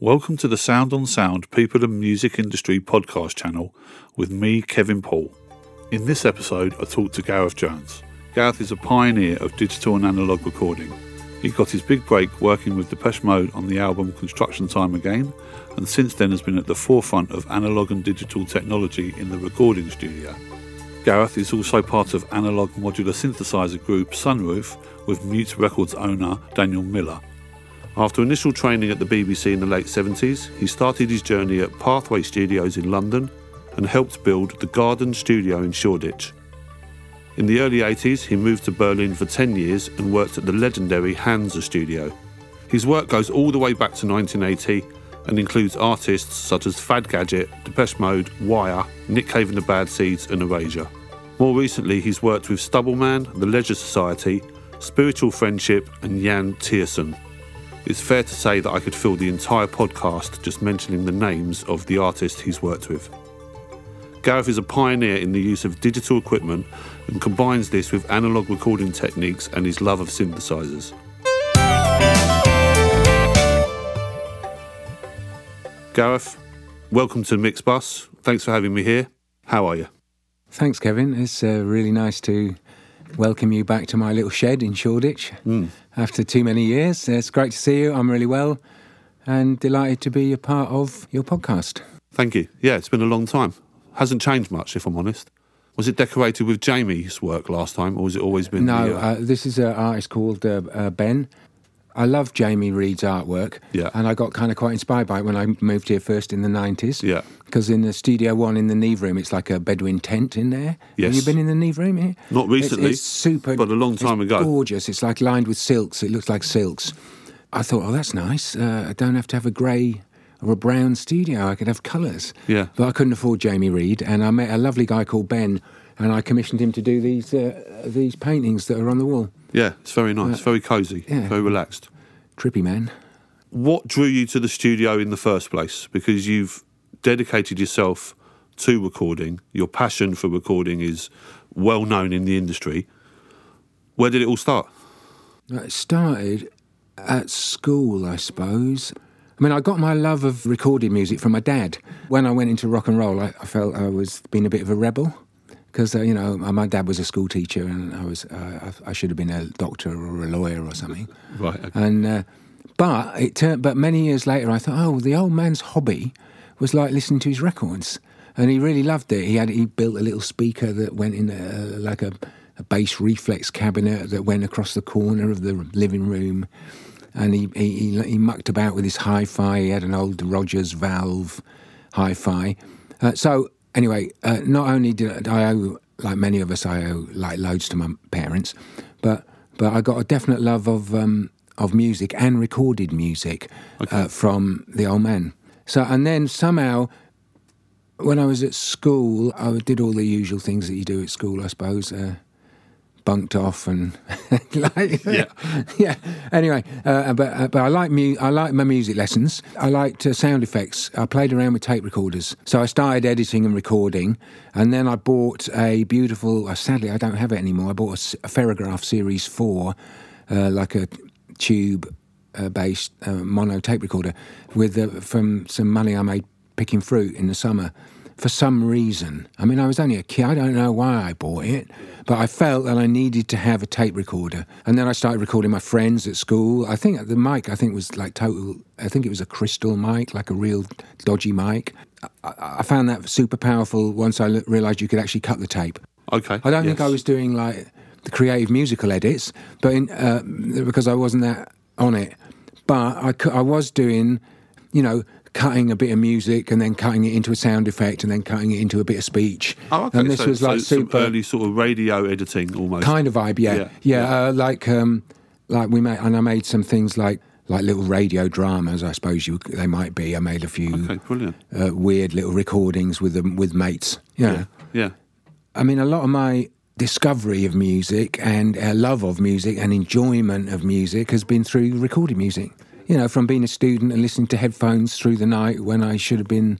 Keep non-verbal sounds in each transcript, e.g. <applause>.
Welcome to the Sound on Sound People and Music Industry podcast channel with me, Kevin Paul. In this episode, I talk to Gareth Jones. Gareth is a pioneer of digital and analogue recording. He got his big break working with Depeche Mode on the album Construction Time Again, and since then has been at the forefront of analogue and digital technology in the recording studio. Gareth is also part of analog modular synthesizer group Sunroof with Mute Records owner Daniel Miller. After initial training at the BBC in the late 70s, he started his journey at Pathway Studios in London and helped build the Garden Studio in Shoreditch. In the early 80s, he moved to Berlin for 10 years and worked at the legendary Hansa Studio. His work goes all the way back to 1980 and includes artists such as Fad Gadget, Depeche Mode, Wire, Nick Cave and the Bad Seeds, and Erasure. More recently, he's worked with Stubbleman, The Leisure Society, Spiritual Friendship, and Yann Tiersen. It's fair to say that I could fill the entire podcast just mentioning the names of the artists he's worked with. Gareth is a pioneer in the use of digital equipment and combines this with analogue recording techniques and his love of synthesizers. Gareth, welcome to Mixbus. Thanks for having me here. How are you? Thanks, Kevin. It's uh, really nice to welcome you back to my little shed in Shoreditch Mm. after too many years. It's great to see you. I'm really well and delighted to be a part of your podcast. Thank you. Yeah, it's been a long time. Hasn't changed much, if I'm honest. Was it decorated with Jamie's work last time, or has it always been? No, the, uh, uh, this is an artist called uh, uh, Ben. I love Jamie Reid's artwork. Yeah. And I got kind of quite inspired by it when I moved here first in the 90s. Yeah. Because in the Studio One in the Neve Room, it's like a Bedouin tent in there. Yes. Have you been in the Neve Room here? Not It's- recently, It's, super. but a long time it's ago. gorgeous. It's like lined with silks. It looks like silks. I thought, oh, that's nice. Uh, I don't have to have a grey or a brown studio. I could have colours. Yeah. But I couldn't afford Jamie Reed, and I met a lovely guy called Ben, and I commissioned him to do these uh, these paintings that are on the wall. Yeah, it's very nice, It's very cosy, yeah. very relaxed. Trippy man. What drew you to the studio in the first place? Because you've dedicated yourself to recording. Your passion for recording is well known in the industry. Where did it all start? It started at school, I suppose. I mean, I got my love of recording music from my dad. When I went into rock and roll, I, I felt I was being a bit of a rebel because uh, you know my dad was a school teacher and I was uh, I, I should have been a doctor or a lawyer or something. <laughs> Right. okay. And uh, but it turned. But many years later, I thought, oh, the old man's hobby was like listening to his records, and he really loved it. He had he built a little speaker that went in a, like a, a bass reflex cabinet that went across the corner of the living room, and he he, he, he mucked about with his hi-fi. He had an old Rogers Valve hi-fi. Uh, so anyway, uh, not only did I owe, like many of us, I owe like loads to my parents, but but I got a definite love of um, of music and recorded music uh, from the old man. So and then somehow, when I was at school, I did all the usual things that you do at school, I suppose. Uh, bunked off and <laughs> like Yeah. <laughs> yeah. Anyway, uh, but uh, but I like mu- I like my music lessons. I liked uh, sound effects. I played around with tape recorders, so I started editing and recording, and then I bought a beautiful. Uh, sadly, I don't have it anymore. I bought a, s- a Ferrograph Series Four, uh, like a tube uh, based uh, mono tape recorder, with uh, from some money I made picking fruit in the summer. For some reason, I mean, I was only a kid. I don't know why I bought it, but I felt that I needed to have a tape recorder. And then I started recording my friends at school. I think the mic, I think, was like total. I think it was a crystal mic, like a real dodgy mic. I, I found that super powerful once I l- realised you could actually cut the tape. Okay. I don't think I was doing like the creative musical edits, but in, uh, because I wasn't that on it. But I, I was doing, you know, cutting a bit of music and then cutting it into a sound effect and then cutting it into a bit of speech. Oh, okay. And this so, was like so super early sort of radio editing almost. kind of vibe. Yeah, Yeah, yeah. Uh, like um, like we made, and I made some things like like little radio dramas. I suppose you they might be. I made a few Okay, brilliant. uh, weird little recordings with them with mates. Yeah. Yeah. Yeah. I mean, a lot of my discovery of music and uh, love of music and enjoyment of music has been through recorded music. You know, from being a student and listening to headphones through the night when I should have been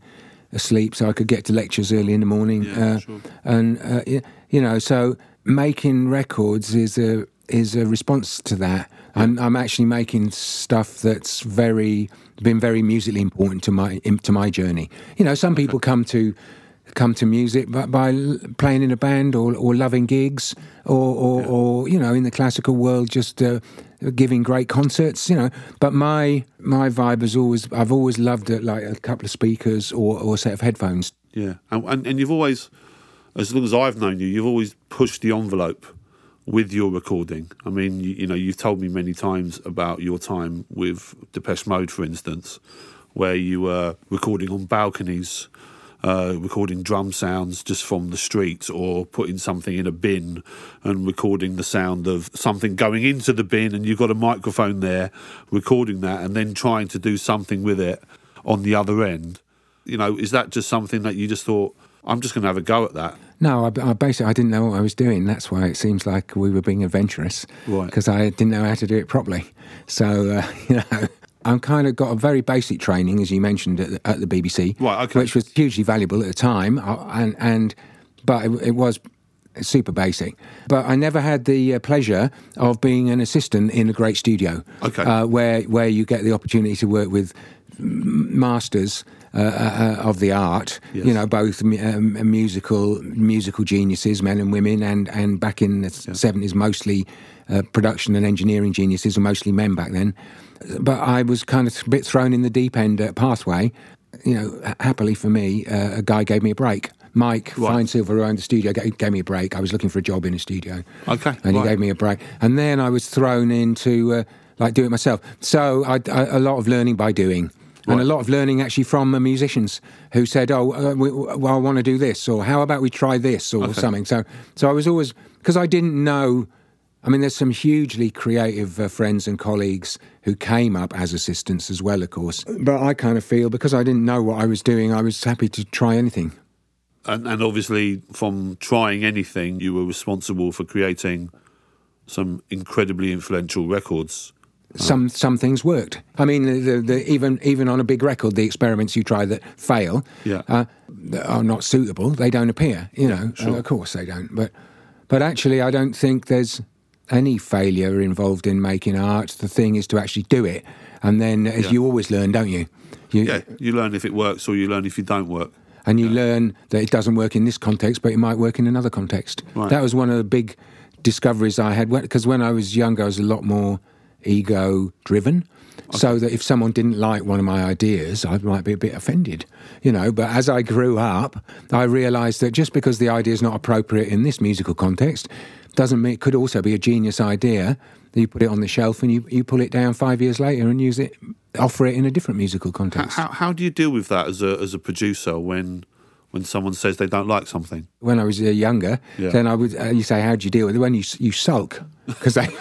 asleep so I could get to lectures early in the morning. Yeah, uh, sure. And, uh, you know, so making records is a is a response to that. I'm, I'm actually making stuff that's very been very musically important to my to my journey. You know, some people come to come to music by, by playing in a band or, or loving gigs or, or, or you know in the classical world just uh, giving great concerts you know but my my vibe has always I've always loved it like a couple of speakers or, or a set of headphones Yeah, and, and and you've always, as long as I've known you, you've always pushed the envelope with your recording. I mean, you, you know, you've told me many times about your time with Depeche Mode, for instance, where you were recording on balconies, uh, recording drum sounds just from the streets, or putting something in a bin and recording the sound of something going into the bin, and you've got a microphone there, recording that, and then trying to do something with it on the other end you know, is that just something that you just thought, I'm just going to have a go at that? No, I, I basically I didn't know what I was doing. That's why it seems like we were being adventurous, Right. Because I didn't know how to do it properly. So uh, <laughs> you know, I'm kind of got a very basic training, as you mentioned at the, at the BBC, Right, okay. which was hugely valuable at the time, uh, and and but it, it was super basic. But I never had the uh, pleasure of being an assistant in a great studio, Okay. uh, where where you get the opportunity to work with masters. Uh, uh, of the art, Yes. you know, both um, musical musical geniuses, men and women, and and back in the seventies, mostly uh, production and engineering geniuses, were mostly men back then. But I was kind of a bit thrown in the deep end at Pathway. You know, happily for me, uh, a guy gave me a break. Mike Right. Fine Silver, who owned the studio, gave, gave me a break. I was looking for a job in a studio. Okay, And he right. gave me a break. And then I was thrown into uh, like do it myself. So I, I, a lot of learning by doing. And a lot of learning actually from uh, musicians who said, "Oh, uh, we, well, I want to do this," or "How about we try this," or Okay. something. So, so I was always because I didn't know. I mean, there's some hugely creative uh, friends and colleagues who came up as assistants as well, of course. But I kind of feel because I didn't know what I was doing, I was happy to try anything. And, and obviously, from trying anything, you were responsible for creating some incredibly influential records. some some things worked. I mean, the, the, the, even even on a big record, the experiments you try that fail Yeah. uh, are not suitable. They don't appear. You know, sure. Uh, of course they don't. But but actually, I don't think there's any failure involved in making art. The thing is to actually do it, and then as Yeah. you always learn, don't you? You, Yeah, you learn if it works or you learn if you don't work. and you learn that it doesn't work in this context, but it might work in another context. Right. That was one of the big discoveries I had because when I was younger, I was a lot more ego driven. So that if someone didn't like one of my ideas, I might be a bit offended, you know. But as I grew up, I realised that just because the idea is not appropriate in this musical context, doesn't mean it could also be a genius idea. You put it on the shelf and you, you pull it down five years later and use it, offer it in a different musical How, context. how, how do you deal with that as a, as a producer when when someone says they don't like something? when I was uh, younger, Yeah. then I would. Uh, you say, "How do you deal with it?" When you you sulk because they <laughs>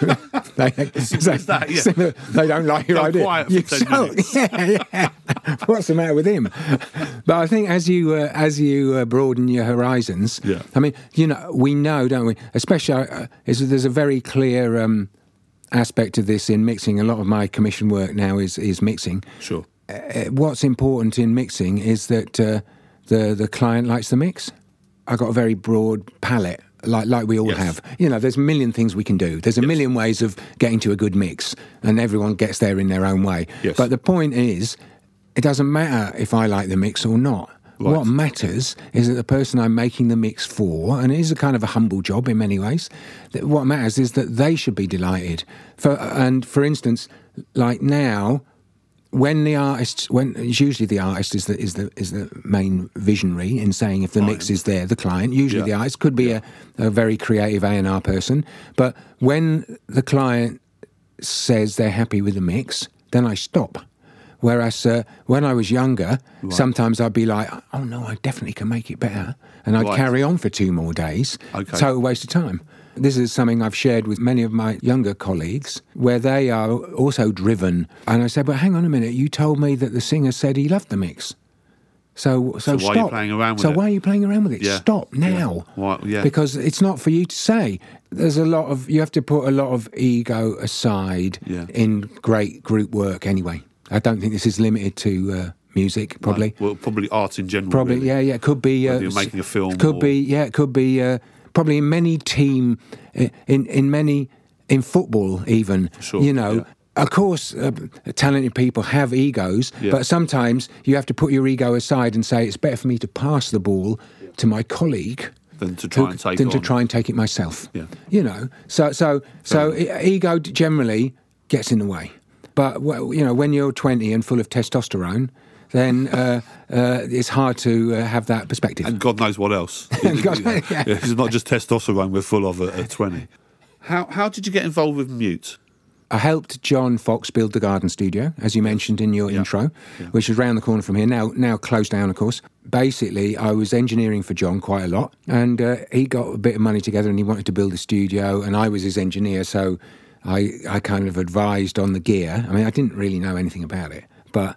<laughs> they, that, yeah. <laughs> they don't like your idea. quiet you 10 sulk. minutes. Yeah, yeah. What's the matter with him? But I think as you uh, as you uh, broaden your horizons, Yeah. I mean, you know, we know, don't we? Especially, uh, is there's a very clear. Um, aspect of this in mixing a lot of my commission work now is is mixing Sure. uh, what's important in mixing is that uh, the the client likes the mix. I got a very broad palette, like like we all Yes. have. You know, there's a million things we can do. There's a million ways of getting to a good mix, and everyone gets there in their own way. Yes. But the point is, it doesn't matter if I like the mix or not. Right. What matters is that the person I'm making the mix for, and it is a kind of a humble job in many ways. What matters is that they should be delighted. For and for instance, like now, when the artist, when it's usually the artist is the is the is the main visionary in saying if the mix is there, the client. Usually Yeah. the artist could be a, a very creative A and R person, but when the client says they're happy with the mix, then I stop. Whereas uh, when I was younger, sometimes I'd be like, "Oh no, I definitely can make it better," and I'd Right. carry on for two more days. Okay. Total waste of time. This is something I've shared with many of my younger colleagues, where they are also driven. And I said, "But hang on a minute, you told me that the singer said he loved the mix." So, so, So why are stop. you playing around with so it? why are you playing around with it? Yeah. Stop now. Why- yeah. Because it's not for you to say. There's a lot of you have to put a lot of ego aside Yeah. in great group work. Anyway, I don't think this is limited to uh, music. Probably, Well, probably art in general. probably, really. yeah, yeah. It could be. Uh, you're making a film Could or- be, yeah. It could be. Uh, probably in many team, in in many in football, even. Sure, You know, yeah. of course, uh, talented people have egos, Yeah. but sometimes you have to put your ego aside and say it's better for me to pass the ball to my colleague Than to try who- and take than on. to try and take it myself. Yeah. You know, so so so e- ego generally gets in the way, but you know when you're 20 and full of testosterone, then uh, uh, it's hard to uh, have that perspective. And God knows what else. <laughs> God- Yeah. yeah. Yeah, It's not just testosterone we're full of at, at 20. How, how did you get involved with Mute? I helped John Foxx build the garden studio, as you mentioned in your intro, which is round the corner from here. Now, now closed down, of course. Basically, I was engineering for John quite a lot, and uh, he got a bit of money together, and he wanted to build a studio, and I was his engineer, so I, I kind of advised on the gear. I mean, I didn't really know anything about it, but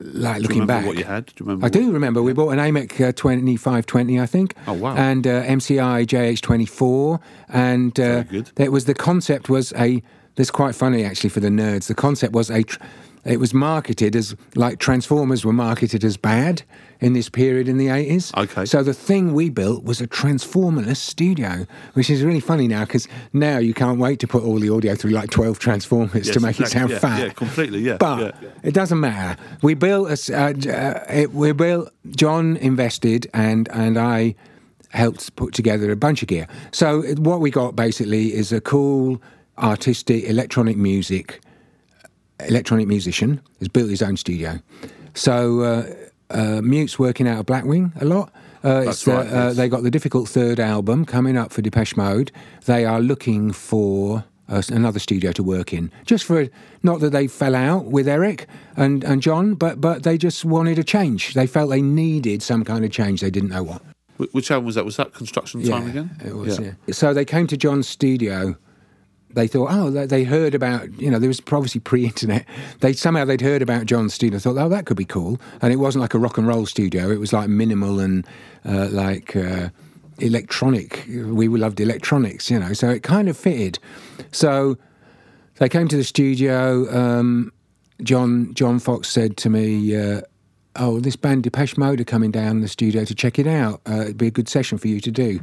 like Do looking back, what you had? Do you remember? I do remember we bought an AMEK uh, 2520, I think. Oh, wow. And uh, MCI JH24. And uh, Very good. it was the concept was a. This is quite funny actually for the nerds. The concept was a. Tr- it was marketed as like Transformers were marketed as bad in this period in the 80s. Okay. So the thing we built was a Transformerless studio, which is really funny now because now you can't wait to put all the audio through like 12 Transformers Yes, to make exactly. it sound yeah, fat. Yeah, completely, yeah. But yeah. it doesn't matter. We built a, uh, uh, it, we built. John invested, and and I helped put together a bunch of gear. So what we got basically is a cool artistic electronic music electronic musician has built his own studio. So uh, uh, Mute's working out of Blackwing a lot. Uh, That's it's right, uh, yes. they got the difficult third album coming up for Depeche Mode. They are looking for uh, another studio to work in, just for not that they fell out with Eric and, and John, but but they just wanted a change. They felt they needed some kind of change. They didn't know what. Which album was that? Was that Construction Time again? It was, yeah. So they came to John's studio. They thought, oh, they, heard about, you know, there was obviously pre-internet. They somehow they'd heard about John's studio. Thought, oh, that could be cool. And it wasn't like a rock and roll studio. It was like minimal and uh, like uh, electronic. We loved electronics, you know. So it kind of fitted. So they came to the studio. Um, John John Foxx said to me, uh, "Oh, this band Depeche Mode are coming down the studio to check it out. Uh, it'd be a good session for you to do."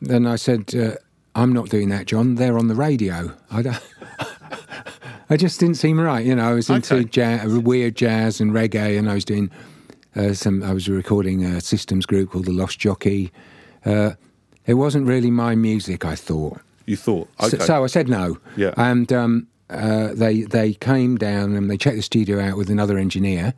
Then I said, uh, "I'm not doing that, John. They're on the radio. I don't." <laughs> I just didn't seem right, you know. I was into Okay. jazz, weird jazz and reggae, and I was doing uh, some. I was recording a systems group called the Lost Jockey. Uh, it wasn't really my music, I thought. You thought? So- Okay. So, I said no. Yeah. And um, uh, they they came down and they checked the studio out with another engineer,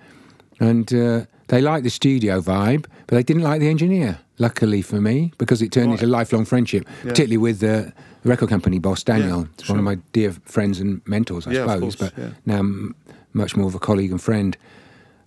and uh, they liked the studio vibe, but they didn't like the engineer. Luckily for me, because it turned into a lifelong friendship, particularly with the record company boss Daniel. Yeah, It's one of my dear friends and mentors, I Yeah, suppose, course, but yeah. now m- much more of a colleague and friend.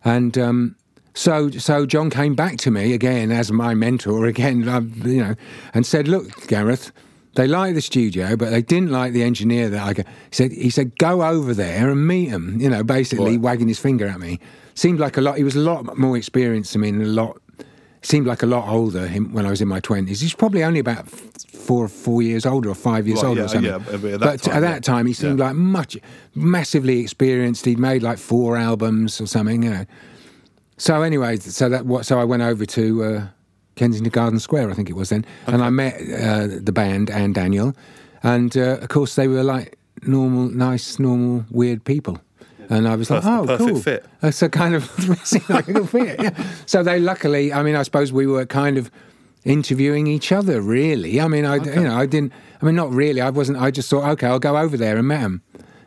And um, so, so John came back to me again as my mentor again, <laughs> you know, and said, "Look, Gareth, they liked the studio, but they didn't like the engineer that I go." He said, "He said go over there and meet him." You know, basically Right. wagging his finger at me. Seemed like a lot. He was a lot more experienced than me, and a lot. Seemed like a lot older him when I was in my twenties. He's probably only about four or four years older or five years Right, older yeah, or something. yeah, but at that but time, at yeah. time, he seemed like much massively experienced. He'd made like four albums or something, you know. So anyway, so that what? So I went over to uh, Kensington Garden Square, I think it was then, and I met uh, the band and Daniel, and uh, of course they were like normal, nice, normal, weird people. And I was like, oh, cool. fit. That's a kind of <laughs> like a fit. Yeah. So they luckily, I mean, I suppose we were kind of interviewing each other. Really, I mean, I you know, I didn't. I mean, not really. I wasn't. I just thought, okay, I'll go over there and met him,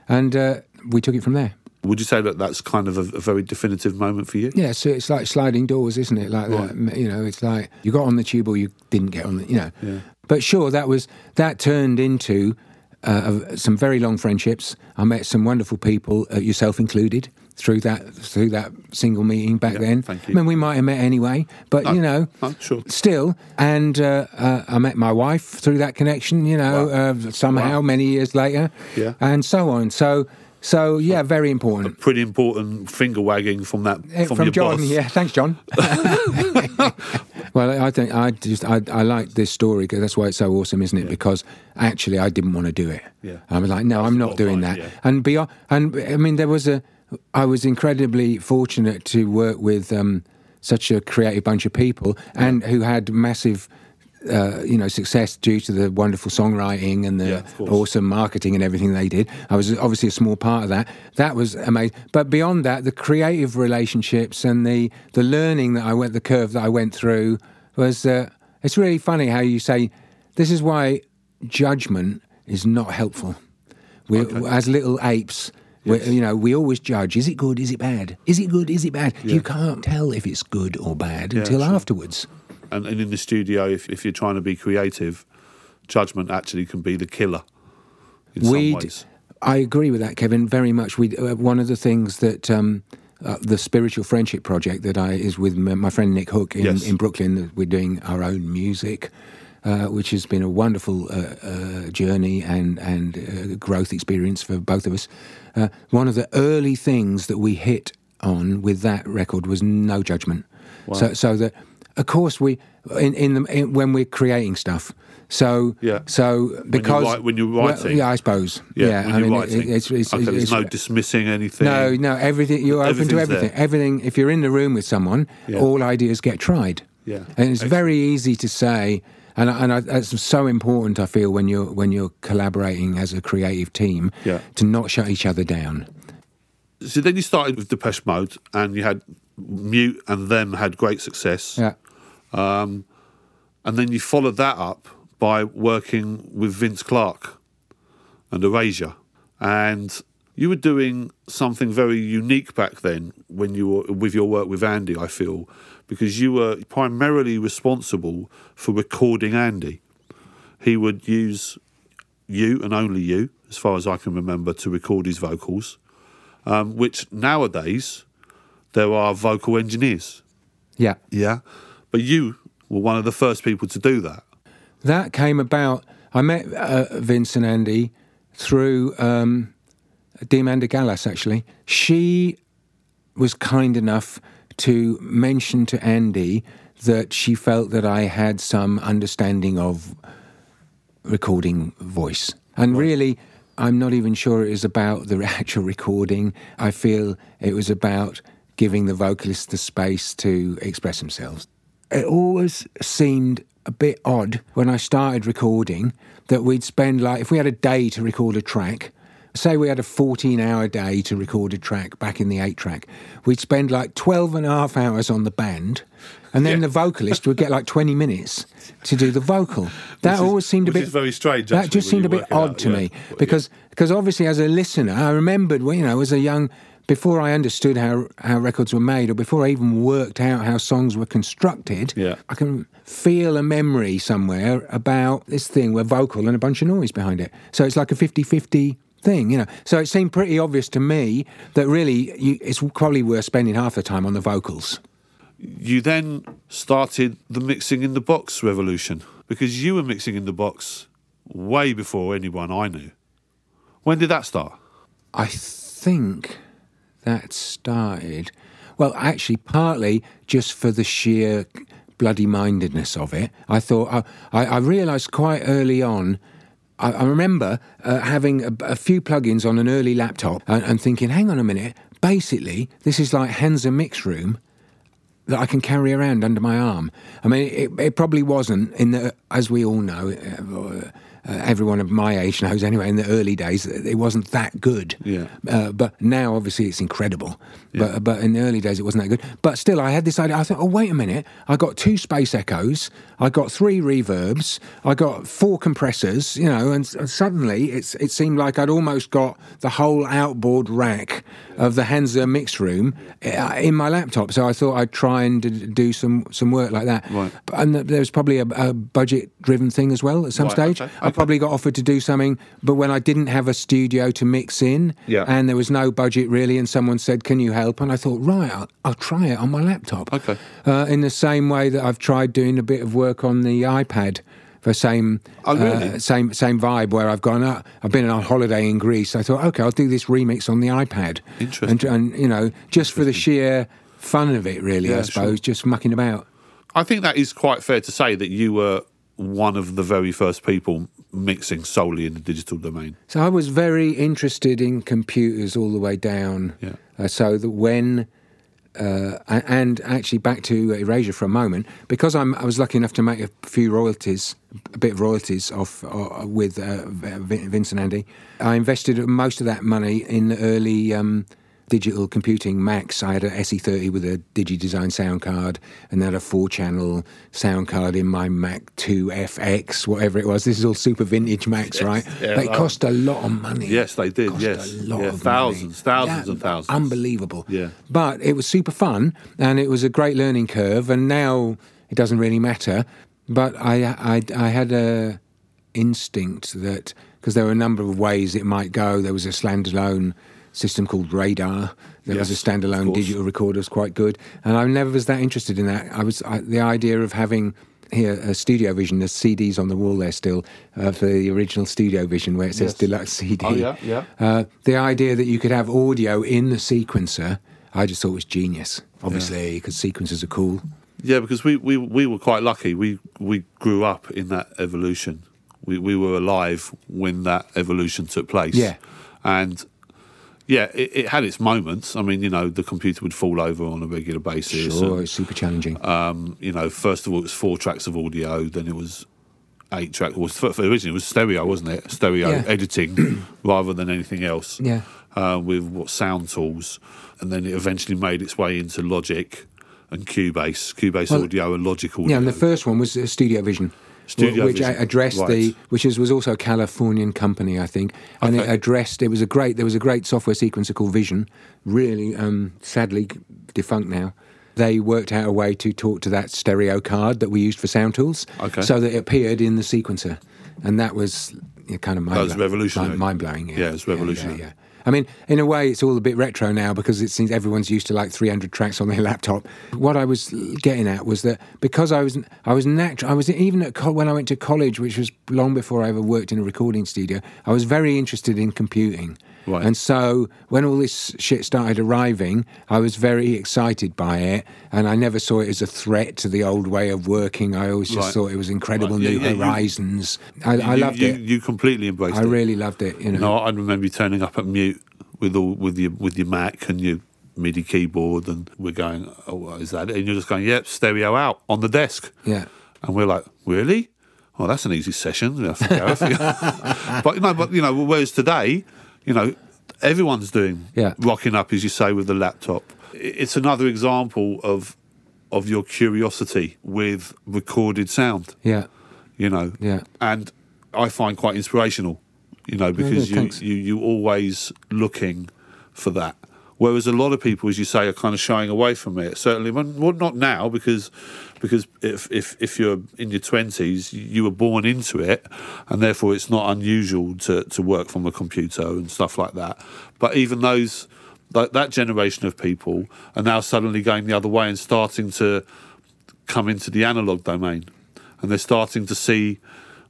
and uh, we took it from there. Would you say that that's kind of a, a very definitive moment for you? Yeah, so it's like sliding doors, isn't it? Like that, you know, it's like you got on the tube or you didn't get on the, you know. Yeah. But sure, that was that turned into uh, some very long friendships. I met some wonderful people, uh, yourself included, through that through that single meeting back Yeah, then. thank you. I mean, we might have met anyway, but No, you know, no, sure. still. And uh, uh, I met my wife through that connection. You know, Wow. uh, somehow Wow. many years later, Yeah. and so on. So, so yeah, very important. Pretty important finger wagging from that Uh, from, from, John. boss. Yeah, thanks, John. <laughs> <laughs> well, I think I just I, I like this story because that's why it's so awesome, isn't it? Because actually, I didn't want to do it. Yeah. I was like, no, I'm not doing right, that. yeah. And beyond, and I mean, there was a. I was incredibly fortunate to work with um, such a creative bunch of people and who had massive uh, you know, success due to the wonderful songwriting and the Yeah, awesome marketing and everything they did. I was obviously a small part of that. That was amazing. But beyond that, the creative relationships and the the learning that I went, the curve that I went through was. Uh, it's really funny how you say this is why judgment is not helpful. We, As little apes, we, you know, we always judge: is it good? Is it bad? Is it good? Is it bad? You can't tell if it's good or bad until sure. afterwards. And, and in the studio, if, if you're trying to be creative, judgment actually can be the killer in some We'd, ways. I agree with that, Kevin, very much. We uh, one of the things that um, uh, the spiritual friendship project that I is with my friend Nick Hook in, Yes. in Brooklyn. We're doing our own music, uh, which has been a wonderful uh, uh, journey and and uh, growth experience for both of us. Uh, one of the early things that we hit on with that record was no judgment. So so that of course we in in, the, in when we're creating stuff. So Yeah. so because write- when you're well, writing. yeah, I suppose. Yeah, Yeah, when I you're mean, it- it's, it's, okay, it's, there's no dismissing anything. no, no, everything. You're open to everything. there. Everything. If you're in the room with someone, Yeah. all ideas get tried. Yeah. and it's Excellent. very easy to say, and I- and I, that's so important. I feel when you're when you're collaborating as a creative team, Yeah. to not shut each other down. So then you started with Depeche Mode, and you had Mute, and them had great success. Yeah, And then you followed that up by working with Vince Clarke and Erasure. And you were doing something very unique back then when you were with your work with Andy, I feel, because you were primarily responsible for recording Andy. He would use you and only you, as far as I can remember, to record his vocals, um, which nowadays there are vocal engineers. yeah. Yeah. But you were one of the first people to do that. That came about. I met uh, Vince and Andy through um, Diamanda Galás, actually. She was kind enough to mention to Andy that she felt that I had some understanding of recording voice. And really, I'm not even sure it was about the <laughs> actual recording. I feel it was about giving the vocalists the space to express themselves. It always seemed a bit odd when I started recording that we'd spend like, if we had a day to record a track, say we had a 14 hour day to record a track back in the 8 track, we'd spend like 12 and a half hours on the band. And then Yeah. the vocalist would get like 20 minutes to do the vocal. <laughs> That is- always seemed a bit very strange, That just seemed a bit odd out, to yeah. me Yeah. because because obviously as a listener, I remembered you know as a young before I understood how how records were made or before I even worked out how songs were constructed. Yeah. I can feel a memory somewhere about this thing with vocal and a bunch of noise behind it. So it's like a 50-50 thing, you know. So it seemed pretty obvious to me that really you, it's probably worth spending half the time on the vocals. You then started the mixing in the box revolution because you were mixing in the box way before anyone I knew. When did that start? I think that started, well, actually, partly just for the sheer bloody mindedness of it. I thought, I, I, I realised quite early on. I, I remember uh, having a, a few plugins on an early laptop and, and thinking, hang on a minute, basically, this is like Hansa Mix Room that I can carry around under my arm. I mean, it, it probably wasn't in the, as we all know, uh, everyone of my age knows anyway. In the early days, it wasn't that good. Yeah. Uh, but now, obviously, it's incredible. But but in the early days, it wasn't that good. But still, I had this idea. I thought, oh wait a minute, I got two space echoes, I got three reverbs, I got four compressors. You know, and, and suddenly it's it seemed like I'd almost got the whole outboard rack of the Hansa mix room uh, in my laptop. So I thought I'd try and do some some work like that. Right. And there was probably a, a budget driven thing as well at some Right, stage. okay, I probably got offered to do something, but when I didn't have a studio to mix in, Yeah. and there was no budget really, and someone said, "Can you help?" and I thought, right, I'll, I'll try it on my laptop. Okay. Uh, in the same way that I've tried doing a bit of work on the iPad. For same, Oh, really? uh, same, same vibe. Where I've gone, uh, I've been on holiday in Greece. I thought, okay, I'll do this remix on the iPad. Interesting. And, and you know, just for the sheer fun of it, really, Yeah, I suppose, just mucking about. I think that is quite fair to say that you were one of the very first people mixing solely in the digital domain. So I was very interested in computers all the way down. Yeah. Uh, so that when uh, and actually back to Erasure for a moment, because I'm, I was lucky enough to make a few royalties, a bit of royalties off uh, with uh, Vin- Vince and Andy. I invested most of that money in the early um, digital computing Macs. I had a SE30 with a DigiDesign sound card, and then a four-channel sound card in my Mac 2FX, whatever it was. This is all super vintage Macs, right? yeah, they cost a lot of money. Yes, they did, Cost yes. a lot Yeah, of thousands, money. thousands and thousands. Unbelievable. Yeah. But it was super fun, and it was a great learning curve. And now it doesn't really matter. But I, I, I had a instinct that because there were a number of ways it might go. There was a standalone system called Radar. There was a standalone digital recorder, was quite good. And I never was that interested in that. I was I, the idea of having here a Studio Vision. There's CDs on the wall there still uh, for the original Studio Vision where it says Yes. deluxe CD. Oh, yeah, yeah. Uh, the idea that you could have audio in the sequencer, I just thought was genius. Obviously, because sequencers are cool. Yeah, because we, we, we were quite lucky. We we grew up in that evolution. We we were alive when that evolution took place. Yeah. and yeah, it, it had its moments. I mean, you know, the computer would fall over on a regular basis. Sure, and, it's super challenging. um, you know, first of all, it was four tracks of audio. Then it was eight track. Was for, for originally it was stereo, wasn't it? Stereo Yeah. editing <clears throat> rather than anything else. Yeah. Uh, with what sound tools, and then it eventually made its way into Logic and Cubase, Cubase Well, audio and Logic audio. Yeah, and the first one was uh, Studio Vision. Studio which Vision, addressed the, which is, was also a Californian company, I think, and it addressed. It was a great. There was a great software sequencer called Vision, really, um, sadly defunct now. They worked out a way to talk to that stereo card that we used for sound tools, Okay. so that it appeared in the sequencer, and that was yeah, kind of mind That was revolutionary. mind blowing. Yeah. Yeah, it's revolutionary. Yeah, yeah. I mean, in a way, it's all a bit retro now because it seems everyone's used to like 300 tracks on their <laughs> laptop. What I was getting at was that because I was, I was natural. I was even at co- when I went to college, which was long before I ever worked in a recording studio. I was very interested in computing, Right. and so when all this shit started arriving, I was very excited by it, and I never saw it as a threat to the old way of working. I always just Right. thought it was incredible Right. Yeah, new yeah, you- horizons. I, I You- loved you, it. You completely embraced I it. I really loved it. You know. No, I remember you turning up at mute with all with your with your Mac and your MIDI keyboard, and we're going, "Oh, what is that?" And you're just going, "Yep, stereo out on the desk." Yeah. And we're like, "Really? Oh, that's an easy session." Yeah, for Gareth. but you know, but you know, whereas today, you know, everyone's doing Yeah. rocking up, as you say, with the laptop. It's another example of of your curiosity with recorded sound Yeah. you know. Yeah. And I find quite inspirational, you know, because you, you you always looking for that. Whereas a lot of people, as you say, are kind of shying away from it. Certainly, well, well, not now because because if if if you're in your twenties, you were born into it, and therefore it's not unusual to to work from a computer and stuff like that. But even those that, that generation of people are now suddenly going the other way and starting to come into the analog domain and they're starting to see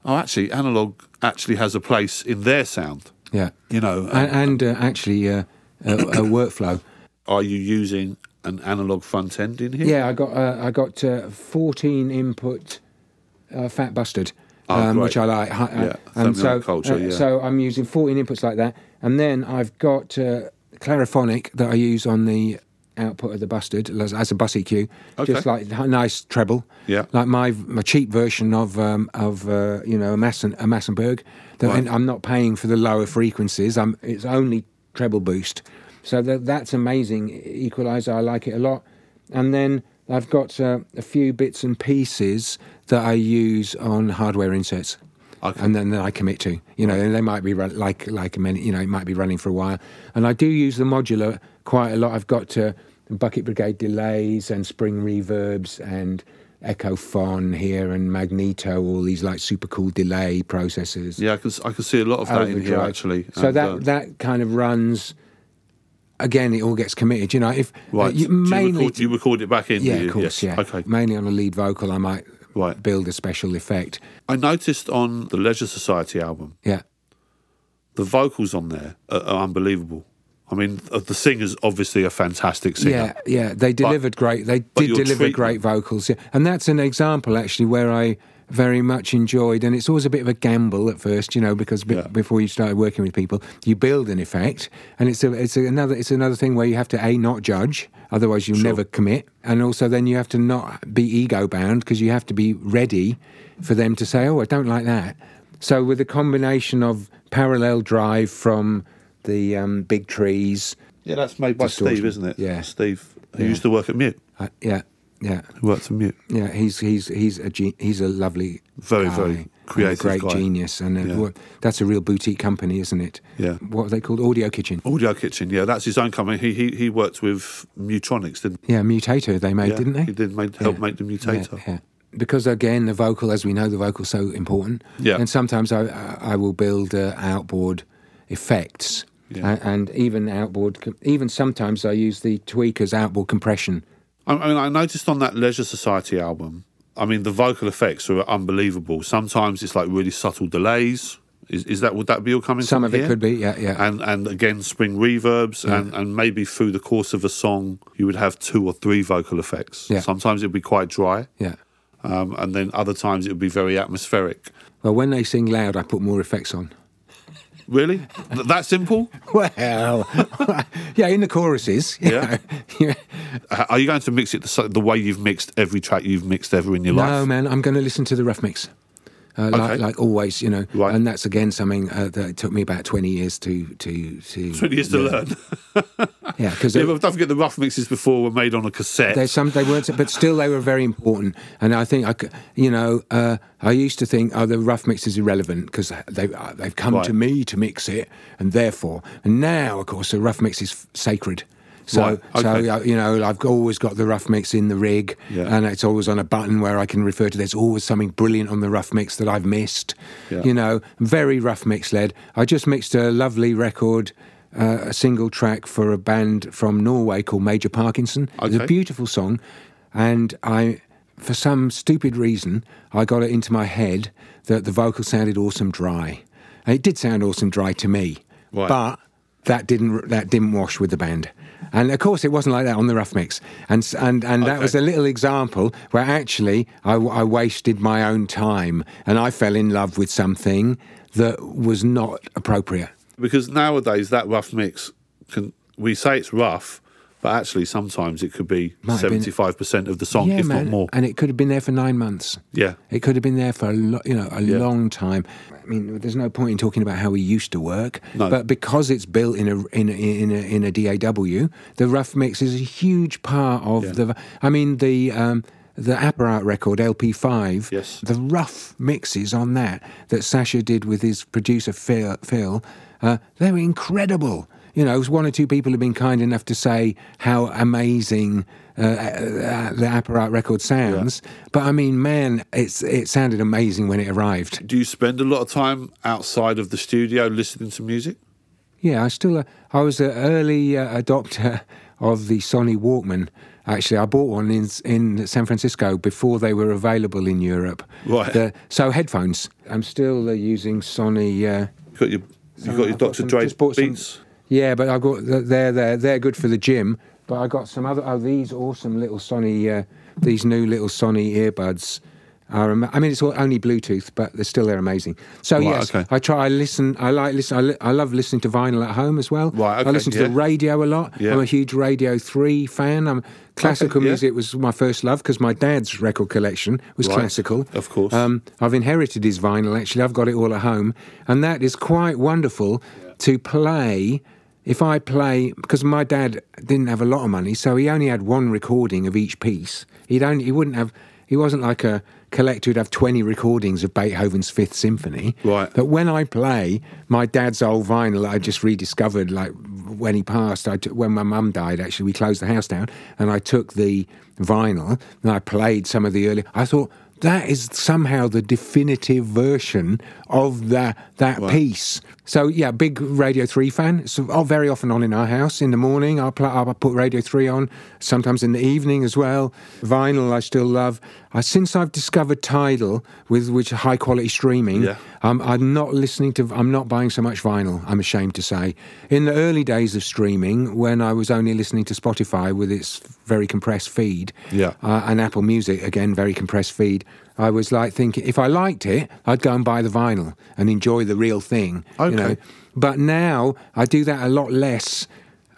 oh actually analog actually has a place in their sound Yeah. you know and, and uh, actually uh, a, a workflow. are you using an analog front end in here Yeah, I got uh, I got uh, fourteen input uh, fat bustard, Oh, um, which I like. Uh, Yeah, and so culture, uh, yeah. so I'm using fourteen inputs like that, and then I've got uh, clariphonic that I use on the output of the bustard as, as a bus EQ, Okay. just like a nice treble. Yeah. like my my cheap version of um, of uh, you know a Massen a Massenburg. That Right. I'm not paying for the lower frequencies. I'm it's only treble boost. So that, that's amazing equalizer. I like it a lot. And then I've got uh, a few bits and pieces that I use on hardware inserts. Okay. And then, then I commit to, you know, and they might be run, like like many, you know, it might be running for a while. And I do use the modular quite a lot. I've got uh, Bucket Brigade delays and spring reverbs and Echophon here and Magneto, all these like super cool delay processors yeah i can i can see a lot of that in here actually So And, that uh, that kind of runs. Again, it all gets committed. You know, if uh, right you, Do you mainly, record, you record it back in yeah, of course, Yes. yeah. okay Mainly on a lead vocal, I might Right. build a special effect. i noticed on the leisure society album Yeah, the vocals on there are, are unbelievable i mean uh, the singer's obviously a fantastic singer yeah, yeah. They delivered great. They did deliver treatment- great vocals. Yeah, and that's an example actually where I very much enjoyed, and it's always a bit of a gamble at first, you know, because be- Yeah. before you start working with people, you build an effect, and it's a, it's another it's another thing where you have to a not judge, otherwise you'll Sure. never commit, and also then you have to not be ego bound because you have to be ready for them to say, oh, I don't like that. So with a combination of parallel drive from the um, big trees, Yeah, that's made by Distortion. Steve, isn't it? Yeah. Steve, who Yeah. used to work at Mute, uh, yeah, yeah. who worked at Mute. Yeah, he's he's he's a ge- he's a lovely, Very, guy very creative great guy. genius, and Yeah. that's a real boutique company, isn't it? Yeah. What are they called? Audio Kitchen. Audio Kitchen, yeah, that's his own company. He he, he worked with Mutronics, didn't Yeah, Mutator they made, yeah, didn't they? He did make, help make the Mutator. Yeah. Because again, the vocal, as we know, the vocal's so important. Yeah. And sometimes I I I will build uh, outboard effects, Yeah. And even outboard, even sometimes I use the tweakers outboard compression. I, I mean, I noticed on that Leisure Society album, I mean, the vocal effects are unbelievable. Sometimes it's like really subtle delays. Is, is that would that be all coming? Some of it could be, yeah, yeah. and and again spring reverbs and, and maybe through the course of a song you would have two or three vocal effects Yeah. sometimes it would be quite dry yeah. um, and then other times it would be very atmospheric Well, when they sing loud, I put more effects on. Really Th- that simple <laughs> Well, <laughs> yeah, in the choruses. <laughs> you Yeah. know. yeah. Uh, are you going to mix it the, the way you've mixed every track you've mixed ever in your life? No, man, I'm going to listen to the rough mix. Uh, Okay. like, like always, you know, Right. and that's again something uh, that took me about twenty years to to to. 20 years to learn <laughs> Yeah, because <laughs> yeah, don't forget the rough mixes before were made on a cassette there's some they weren't, but still they were very important. And I think I, you know, uh, I used to think, oh, the rough mix is irrelevant because they uh, they've come Right. to me to mix it, and therefore, and now of course the rough mix is f- sacred. So, Right, so okay. uh, you know, I've always got the rough mix in the rig, Yeah. and it's always on a button where I can refer to. There's always something brilliant on the rough mix that I've missed. Yeah. You know, very rough mix led. I just mixed a lovely record, uh, a single track for a band from Norway called Major Parkinson. It's Okay. a beautiful song, and I, for some stupid reason, I got it into my head that the vocal sounded awesome dry. And it did sound awesome dry to me, Right. but that didn't that didn't wash with the band. And of course, it wasn't like that on the rough mix. And and and that Okay. was a little example where actually I, I wasted my own time and I fell in love with something that was not appropriate. because nowadays that rough mix can we say it's rough but actually sometimes it could be Might 75% of the song yeah, if man. not more And it could have been there for nine months. yeah It could have been there for a lo- you know a Yeah. long time. I mean, there's no point in talking about how we used to work, No. but because it's built in a in a, in a, in a DAW, the rough mix is a huge part of Yeah. the. I mean, the um, the Apparat record LP5. Yes. The rough mixes on that that Sascha did with his producer Phil. Phil uh, they were incredible. You know, one or two people have been kind enough to say how amazing uh, uh, the Apparat record sounds. But I mean, man, it's it sounded amazing when it arrived. do you spend a lot of time outside of the studio listening to music Yeah, I still uh, I was an early uh, adopter of the Sony Walkman. Actually, I bought one in in San Francisco before they were available in Europe. Right. The- so headphones. I'm still uh, using Sony. Uh, you got your you got your Dr. Dre bought some- beats Yeah, but I've got they're they're they're good for the gym. But I got some other oh these awesome little Sony uh, these new little Sony earbuds. Are, I mean, it's all, only Bluetooth, but they're still they're amazing. So Right, yes, okay. I try. I listen. I like listen. I, li- I love listening to vinyl at home as well. Right, I listen to the radio a lot. Yeah. I'm a huge Radio Three fan. I'm classical yeah. music was my first love because my dad's record collection was Right, classical. of course. Um, I've inherited his vinyl. Actually, I've got it all at home, and that is quite wonderful to play. If I play, because my dad didn't have a lot of money, so he only had one recording of each piece. He'd only he wouldn't have. He wasn't like a collector who'd have twenty recordings of Beethoven's Fifth Symphony. Right. But when I play my dad's old vinyl, I just rediscovered like when he passed. I when my mum died, actually, we closed the house down, and I took the vinyl and I played some of the early. I thought that is somehow the definitive version of that that piece. So yeah, big Radio Three fan. So oh, very often on in our house in the morning. I'll, put Radio Three on. Sometimes in the evening as well. Vinyl I still love. Uh, since I've discovered Tidal with which high quality streaming, Yeah. I'm, I'm not listening to. I'm not buying so much vinyl. I'm ashamed to say. In the early days of streaming, when I was only listening to Spotify with its very compressed feed, Yeah. uh, and Apple Music again, very compressed feed. I was like thinking, if I liked it, I'd go and buy the vinyl and enjoy the real thing. Okay. You know, but now I do that a lot less.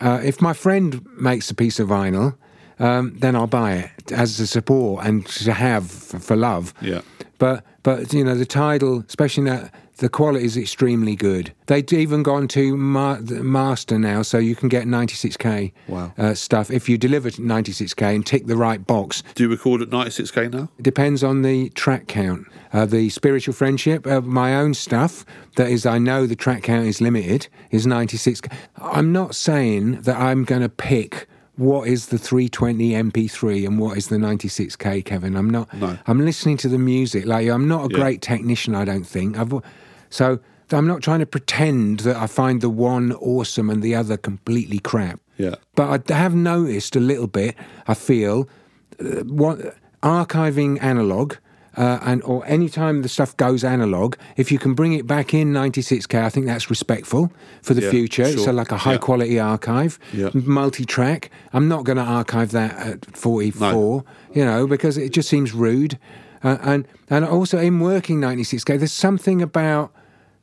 Uh, if my friend makes a piece of vinyl, um, then I'll buy it as a support and to have for, for love. Yeah. But but you know the Tidal, especially that the quality is extremely good. They've even gone to ma- master now, so you can get 96k Wow. uh, stuff if you deliver 96k and tick the right box. Do you record at 96k now? It depends on the track count. Uh, the spiritual friendship, uh, my own stuff, that is, I know the track count is limited, is 96. I'm not saying that I'm going to pick what is the 320 MP3 and what is the 96K, Kevin. I'm not. No. I'm listening to the music. Like, I'm not a Yeah. great technician, I don't think. I've, so I'm not trying to pretend that I find the one awesome and the other completely crap. Yeah. But I have noticed a little bit. I feel uh, what archiving analog. Uh, and or any time the stuff goes analog, if you can bring it back in 96k, I think that's respectful for the Yeah, future. Sure. like a high Yeah. quality archive, Yeah. multi-track. I'm not going to archive that at 44, you know, because it just seems rude. Uh, and and also in working 96k, there's something about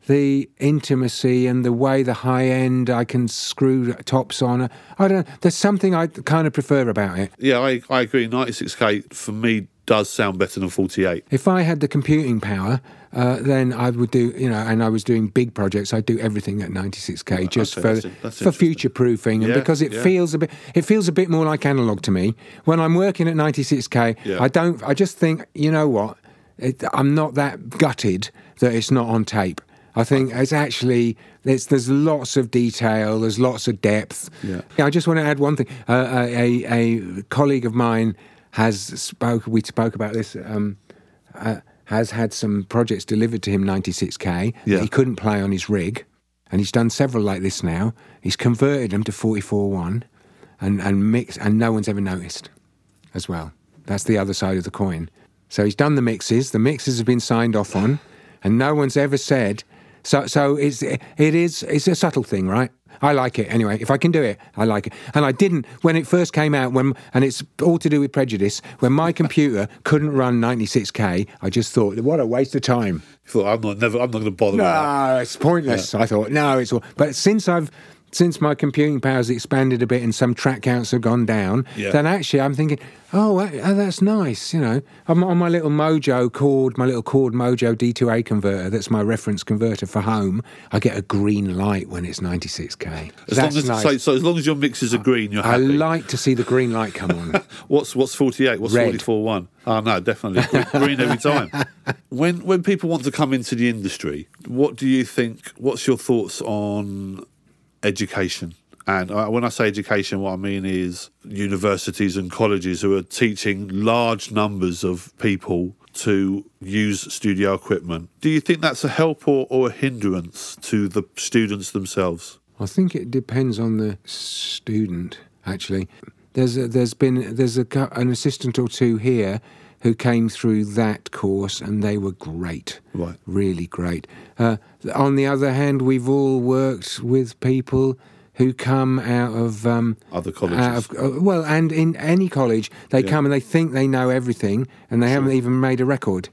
the intimacy and the way the high end I can screw tops on. I don't. know. There's something I kind of prefer about it. Yeah, I, I agree. 96k for me does sound better than 48. If I had the computing power, uh, then I would do, you know, and I was doing big projects, I'd do everything at 96k just for that's in- that's for future proofing, and Yeah, because it yeah. feels a bit, it feels a bit more like analog to me. When I'm working at 96k, Yeah. I don't, I just think, you know what, it, I'm not that gutted that it's not on tape. I think it's actually there's there's lots of detail, there's lots of depth. Yeah. I just want to add one thing. Uh, a, a colleague of mine has spoke. We spoke about this. Um, uh, has had some projects delivered to him 96k Yeah. that he couldn't play on his rig, and he's done several like this now. He's converted them to 44.1, and and mix, and no one's ever noticed, as well. That's the other side of the coin. So he's done the mixes. The mixes have been signed off on, and no one's ever said. So so it's it is it's a subtle thing, right? I like it anyway. If I can do it, I like it. And I didn't when it first came out. When and it's all to do with prejudice. When my computer <laughs> couldn't run 96k, I just thought, what a waste of time. You thought, I'm not, never, I'm not going to bother with that. No, it's pointless. I thought, no, it's all. But since I've since my computing power's expanded a bit and some track counts have gone down, Yeah. then actually I'm thinking, oh, uh, oh, that's nice. You know, I'm on my little Mojo Chord, my little Chord Mojo D2A converter. That's my reference converter for home. I get a green light when it's 96k. As that's long as, nice. so, so as long as your mixes are green, you're I happy. I like to see the green light come on. <laughs> What's what's 48? What's Red. 44 1? Oh, ah, no, definitely. Green every time. <laughs> When when people want to come into the industry, what do you think? What's your thoughts on education? And when I say education, what I mean is universities and colleges who are teaching large numbers of people to use studio equipment. Do you think that's a help or, or a hindrance to the students themselves? I think it depends on the student. Actually, there's a, there's been there's a, an assistant or two here who came through that course and they were great, Right. really great. Uh, on the other hand, we've all worked with people who come out of um, Other colleges. out of, uh, well, and in any college, they come and they think they know everything, and they haven't even made a record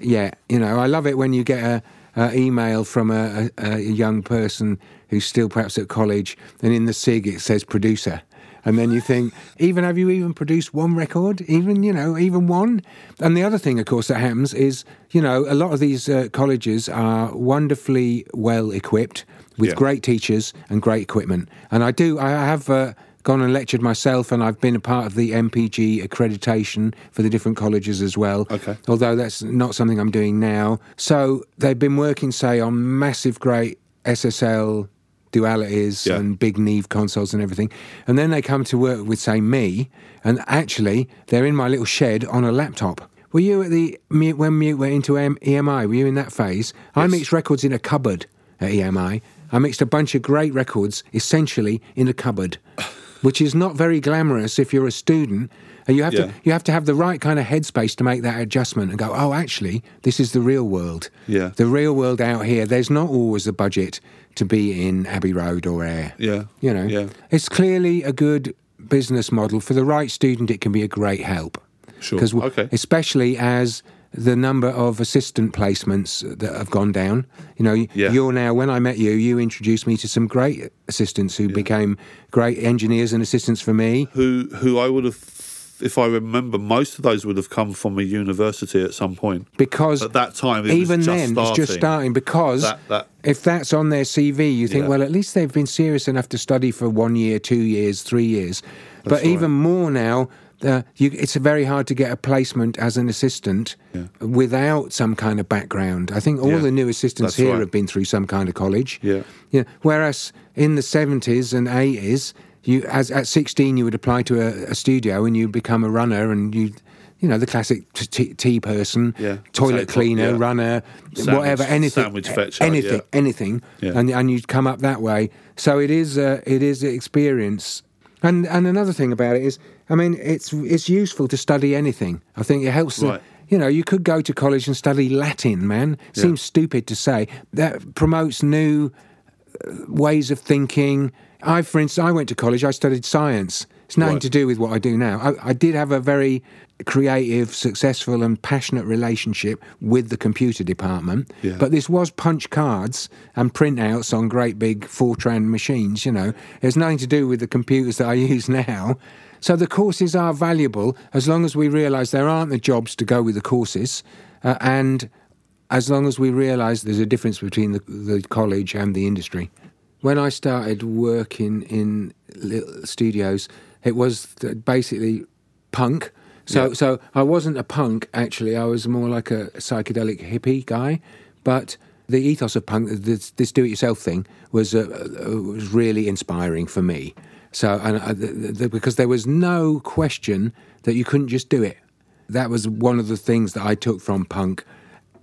yet. You know, I love it when you get a, a email from a, a, a young person who's still perhaps at college, and in the SIG it says producer. And then you think, even have you even produced one record? Even, you know, even one? And the other thing, of course, that happens is, you know, a lot of these uh, colleges are wonderfully well equipped with Yeah. great teachers and great equipment. And I do, I have uh, gone and lectured myself, and I've been a part of the MPG accreditation for the different colleges as well. Okay. Although that's not something I'm doing now. So they've been working, say, on massive, great SSL dualities Yeah. and big Neve consoles and everything. And then they come to work with, say, me, and actually they're in my little shed on a laptop. Were you at the when Mute went into EMI? Were you in that phase? I mixed records in a cupboard at EMI. I mixed a bunch of great records essentially in a cupboard. <laughs> which is not very glamorous if you're a student. And you have Yeah. to you have to have the right kind of headspace to make that adjustment and go, oh, actually, this is the real world. Yeah. The real world out here. There's not always a budget to be in Abbey Road or Air. Yeah. You know, Yeah. it's clearly a good business model for the right student. It can be a great help. Sure. Because Okay. especially as the number of assistant placements that have gone down. You know, Yeah. you're now. When I met you, you introduced me to some great assistants who became great engineers and assistants for me. Who who I would have, if I remember, most of those would have come from a university at some point. Because At that time, it even was then, starting. it's just starting. Because That- that- if that's on their CV, you think, Yeah. well, at least they've been serious enough to study for one year, two years, three years. but right. even more now, uh, you, it's very hard to get a placement as an assistant without some kind of background. I think all Yeah. the new assistants That's here right. have been through some kind of college. Yeah. Yeah. Whereas in the seventies and eighties, you as at sixteen you would apply to a, a studio and you become a runner and you. You know the classic t- t- tea person, Yeah. toilet cleaner, yeah. runner, Sandwich- whatever, anything, sandwich fetcher, anything, yeah. anything, Yeah. and and you'd come up that way. So it is, uh, it is an experience. And and another thing about it is, I mean, it's it's useful to study anything. I think it helps. Right. you know, you could go to college and study Latin, man. Seems stupid to say. That promotes new uh, ways of thinking. I, for instance, I went to college. I studied science. It's nothing Right. to do with what I do now. I, I did have a very creative, successful, and passionate relationship with the computer department. Yeah. But this was punch cards and printouts on great big Fortran machines. You know, there's nothing to do with the computers that I <laughs> use now. So the courses are valuable as long as we realise there aren't the jobs to go with the courses, uh, and as long as we realise there's a difference between the, the college and the industry. When I started working in little studios, it was basically punk. So, Yeah. so I wasn't a punk actually. I was more like a psychedelic hippie guy. But the ethos of punk, this, this do-it-yourself thing, was uh, uh, was really inspiring for me. So, and uh, the, the, because there was no question that you couldn't just do it. That was one of the things that I took from punk.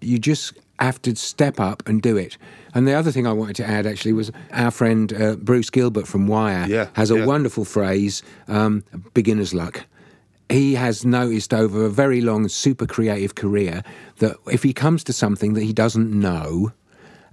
You just have to step up and do it. And the other thing I wanted to add actually was our friend uh, Bruce Gilbert from Wire Yeah, has a yeah. wonderful phrase, um, beginner's luck. He has noticed over a very long, super creative career that if he comes to something that he doesn't know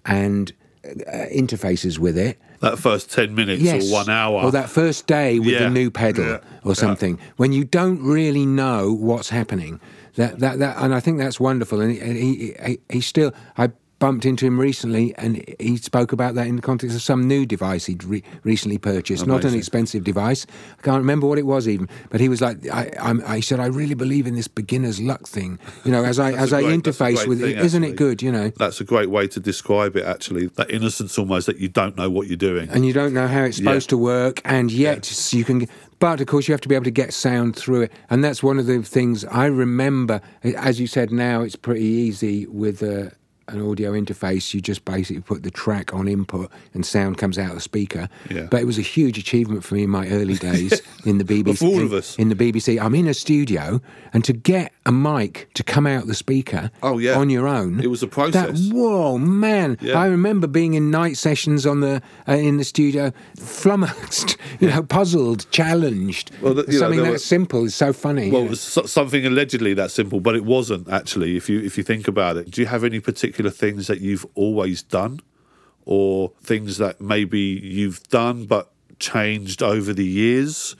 and Uh, uh, interfaces with it, that first ten minutes yes, or one hour. or that first day with Yeah, the new pedal yeah, or something, when you don't really know what's happening. That that that, and I think that's wonderful. And he, and he, he, he still, I bumped into him recently, and he spoke about that in the context of some new device he'd re- recently purchased, not an expensive device. I can't remember what it was even, but he was like, I, I said, I really believe in this beginner's luck thing. You know, as I <laughs> as a I great- a interface with it, isn't it good? You know. That's a great way to describe it. Actually, that innocence almost that you don't know what you're doing. and you don't know how it's Yeah. supposed to work, and yet you can. But of course, you have to be able to get sound through it, and that's one of the things I remember. As you said, now it's pretty easy with uh, an audio interface. You just basically put the track on input, and sound comes out of the speaker. Yeah. But it was a huge achievement for me in my early days in the BBC. <laughs> For all of in- us. in the BBC, I'm in a studio, and to get a mic to come out the speaker Oh, yeah. on your own, It was a process. That, whoa, man! Yeah. I remember being in night sessions on the uh, in the studio, flummoxed, <laughs> you know, puzzled, challenged. Well, the- know, Something there that were- simple is so funny. Well, it was so- something allegedly that simple, but it wasn't actually. If you if you think about it, do you have any particular things that you've always done, or things that maybe you've done but changed over the years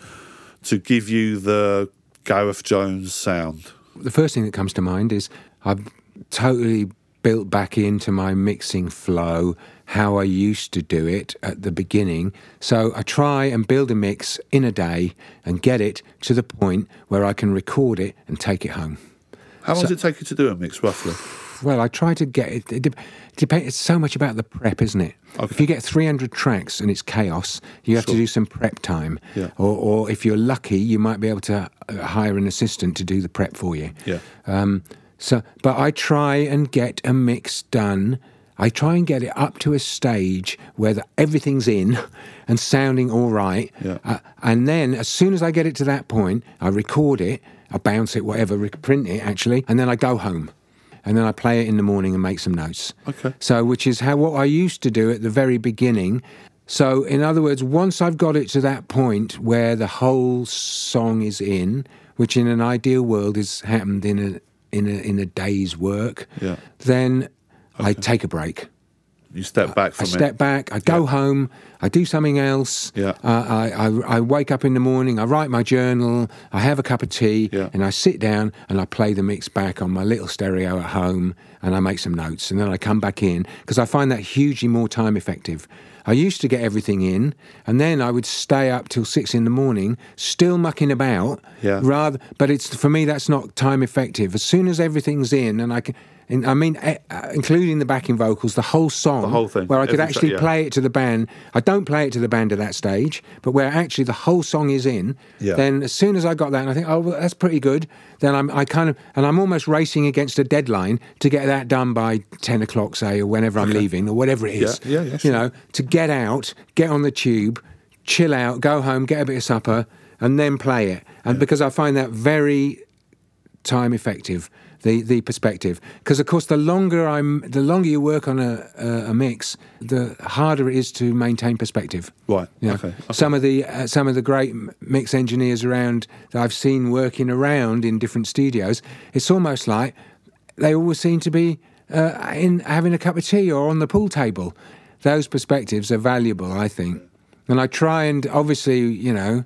to give you the Gareth Jones sound? the first thing that comes to mind is I've totally built back into my mixing flow how I used to do it at the beginning. So I try and build a mix in a day and get it to the point where I can record it and take it home. How long does it take you to do a mix, roughly? Well, I try to get it. It dep- depends. It's so much about the prep, isn't it? If you get 300 tracks and it's chaos, you have to do some prep time. Yeah. Or, or if you're lucky, you might be able to uh, hire an assistant to do the prep for you. Yeah. Um, so, but I try and get a mix done. I try and get it up to a stage where the, everything's in <laughs> and sounding all right. Yeah. Uh, and then, as soon as I get it to that point, I record it, I bounce it, whatever, print it actually, and then I go home. And then I play it in the morning and make some notes. Okay. So, which is how what I used to do at the very beginning. So, in other words, once I've got it to that point where the whole song is in, which in an ideal world has happened in a in a in a day's work, Yeah. then I take a break. You step back I from step back. I go Yeah. home. I do something else. Yeah. Uh, I, I I wake up in the morning. I write my journal. I have a cup of tea, Yeah. and I sit down and I play the mix back on my little stereo at home, and I make some notes, and then I come back in because I find that hugely more time effective. I used to get everything in, and then I would stay up till six in the morning, still mucking about. Yeah. Rather, but it's for me that's not time effective. As soon as everything's in, and I can, and I mean, eh, uh, including the backing vocals, the whole song, The whole thing, where I could every tra- actually yeah. play it to the band. I don't play it to the band at that stage, but where actually the whole song is in. Yeah. Then as soon as I got that, and I think, oh, well, that's pretty good. Then I'm, I kind of, and I'm almost racing against a deadline to get that done by ten o'clock, say, or whenever I'm leaving, or whatever it is. Yeah, yeah, yeah, sure. You know, to get out, get on the tube, chill out, go home, get a bit of supper, and then play it. And because I find that very time effective the the perspective because of course the longer i'm the longer you work on a, a, a mix the harder it is to maintain perspective Right. you know, Okay. okay. some of the uh, some of the great mix engineers around that i've seen working around in different studios it's almost like they always seem to be uh, in having a cup of tea or on the pool table those perspectives are valuable i think and i try and obviously you know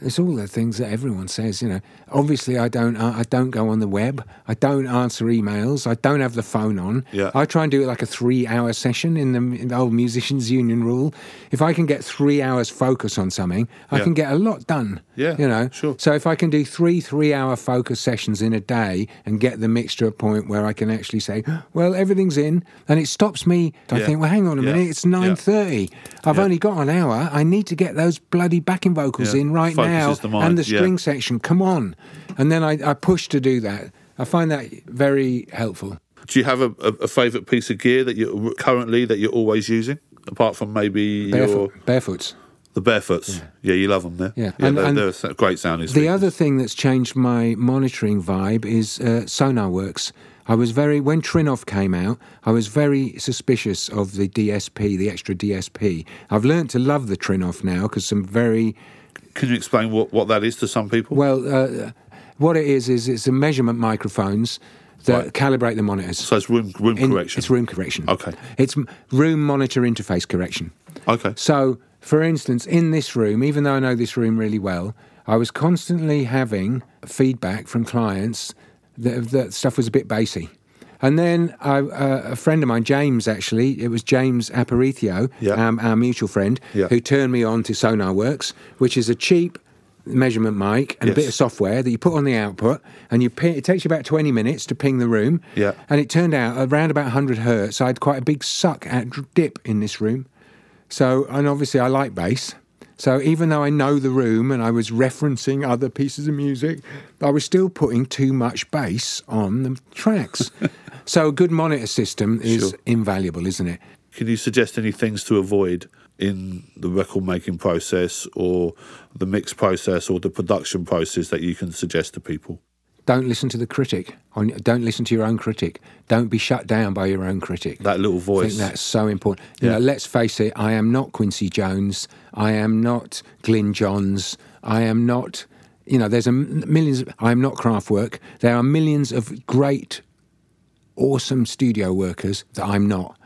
it's all the things that everyone says, you know. Obviously, I don't. uh, I don't go on the web. I don't answer emails. I don't have the phone on. Yeah. I try and do it like a three-hour session in the, in the old musicians' union rule. If I can get three hours focus on something, I Yeah. can get a lot done. Yeah, you know. sure. So if I can do three three-hour focus sessions in a day and get the mix to a point where I can actually say, well, everything's in, and it stops me. I Yeah. think, well, hang on a minute. It's nine thirty. I've only got an hour. I need to get those bloody backing vocals in right now the mind, and the yeah. string section. Come on, and then I, I push to do that. I find that very helpful. Do you have a, a, a favourite piece of gear that you're currently that you're always using, apart from maybe your Barefoot, barefoots. the barefoots? Yeah. you love them there. Yeah. yeah And- they're, and they're great sounding. The speakers. other thing that's changed my monitoring vibe is uh, SonarWorks. I was very when Trinnov came out. I was very suspicious of the DSP, the extra DSP. I've learned to love the Trinnov now because some very Can you explain what, what that is to some people? well. Uh, what it is is it's a measurement microphones that Right. calibrate the monitors. so it's room room In- correction. It's room correction. Okay. It's room monitor interface correction. okay. So, for instance, in this room, even though I know this room really well, I was constantly having feedback from clients that, that stuff was a bit bassy. And then I, uh, a friend of mine, James, actually, it was James Aparicio, Yeah. um, our mutual friend, Yeah. who turned me on to SonarWorks, which is a cheap measurement mic and a bit of software that you put on the output, and you ping, it takes you about 20 minutes to ping the room. Yeah. And it turned out around about 100 hertz, I had quite a big suck at dip in this room. So, and obviously I like bass. So even though I know the room and I was referencing other pieces of music, I was still putting too much bass on the tracks. <laughs> so a good monitor system is Sure. invaluable, isn't it? Can you suggest any things to avoid in the record making process or the mix process or the production process that you can suggest to people? Don't listen to the critic. Don't listen to your own critic. Don't be shut down by your own critic. That little I voice. think that's so important. You Yeah. know, let's face it. I am not Quincy Jones. I am not Glyn Johns. I am not. You know, there's a millions. I am not Kraftwerk. There are millions of great, awesome studio workers that I'm not.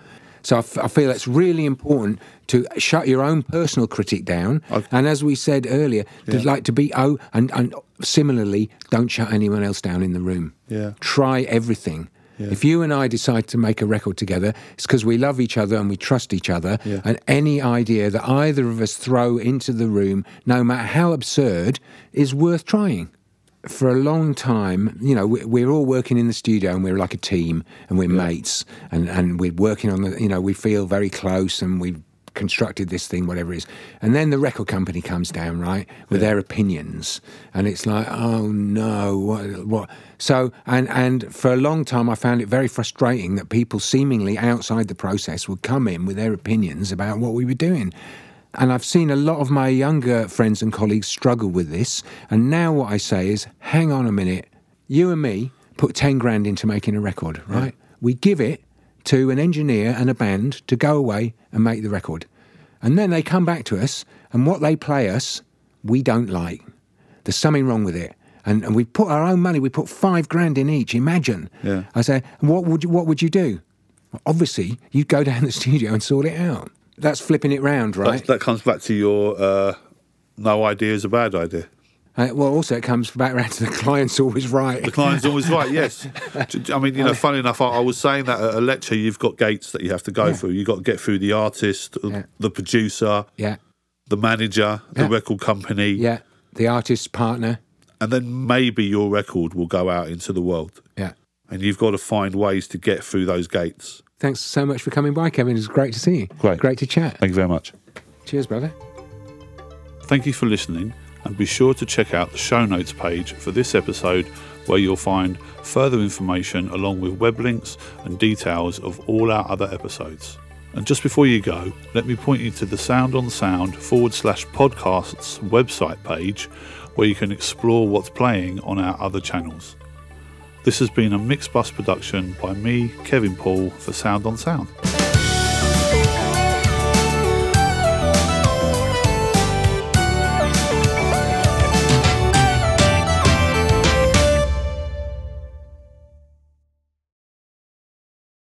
So I, f- I feel it's really important to shut your own personal critic down, Okay. and as we said earlier, to Yeah. like to be oh, and, and similarly, don't shut anyone else down in the room. Yeah. Try everything. Yeah. If you and I decide to make a record together, it's because we love each other and we trust each other. Yeah. And any idea that either of us throw into the room, no matter how absurd, is worth trying. For a long time, you know, we- we're all working in the studio and we're like a team and we're mates and, and we're working on the, you know, we feel very close and we've constructed this thing, whatever it is. And then the record company comes down, right, with their opinions. And it's like, oh no, what, what? So, and, and for a long time, I found it very frustrating that people seemingly outside the process would come in with their opinions about what we were doing. And I've seen a lot of my younger friends and colleagues struggle with this. And now what I say is, hang on a minute, you and me put 10 grand into making a record, right? We give it to an engineer and a band to go away and make the record. And then they come back to us, and what they play us, we don't like. There's something wrong with it. And, and we put our own money, we put five grand in each. Imagine. Yeah. I say, what would you, what would you do? Obviously, you'd go down the <laughs> studio and sort it out. That's flipping it round, right? That, that comes back to your uh, no idea is a bad idea. Uh, well, also it comes back around to the client's always right. The client's always right, yes. <laughs> I mean, you know, funny enough, I, I was saying that at a lecture, you've got gates that you have to go Yeah. through. You've got to get through the artist, Yeah. the producer, yeah, the manager, the Yeah. record company, yeah. The artist's partner. and then maybe your record will go out into the world. Yeah. And you've got to find ways to get through those gates. Thanks so much for coming by, Kevin. It's great to see you. Great. Great to chat. Thank you very much. Cheers, brother. Thank you for listening, and be sure to check out the show notes page for this episode, where you'll find further information along with web links and details of all our other episodes. And just before you go, let me point you to the Sound on Sound forward slash podcasts website page, where you can explore what's playing on our other channels. This has been a Mixbus production by me, Kevin Paul, for Sound on Sound.